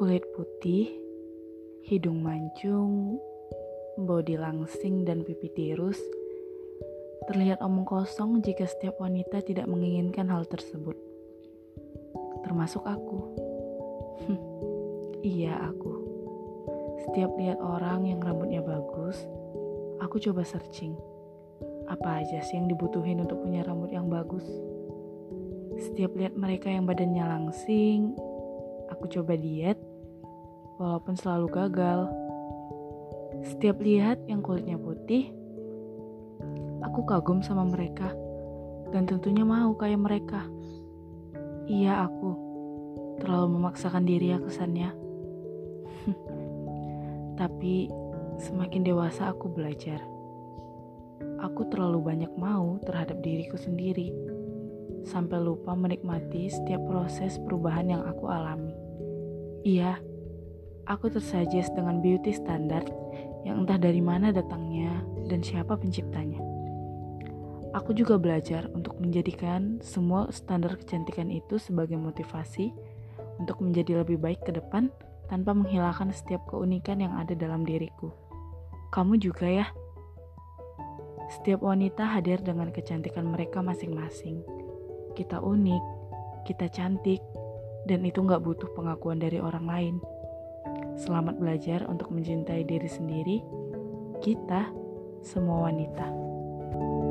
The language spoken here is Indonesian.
Kulit putih, hidung mancung, bodi langsing dan pipi tirus terlihat omong kosong jika setiap wanita tidak menginginkan hal tersebut. Termasuk aku. iya, aku. Setiap lihat orang yang rambutnya bagus, aku coba searching. Apa aja sih yang dibutuhin untuk punya rambut yang bagus? Setiap lihat mereka yang badannya langsing, aku coba diet, walaupun selalu gagal. Setiap lihat yang kulitnya putih, aku kagum sama mereka dan tentunya mau kayak mereka. Iya aku, terlalu memaksakan diri ya kesannya. Tapi semakin dewasa aku belajar. Aku terlalu banyak mau terhadap diriku sendiri, sampai lupa menikmati setiap proses perubahan yang aku alami. Iya, aku tersajes dengan beauty standar yang entah dari mana datangnya dan siapa penciptanya. Aku juga belajar untuk menjadikan semua standar kecantikan itu sebagai motivasi untuk menjadi lebih baik ke depan tanpa menghilangkan setiap keunikan yang ada dalam diriku. Kamu juga ya? Setiap wanita hadir dengan kecantikan mereka masing-masing. Kita unik, kita cantik, dan itu nggak butuh pengakuan dari orang lain. Selamat belajar untuk mencintai diri sendiri. Kita semua wanita. thank you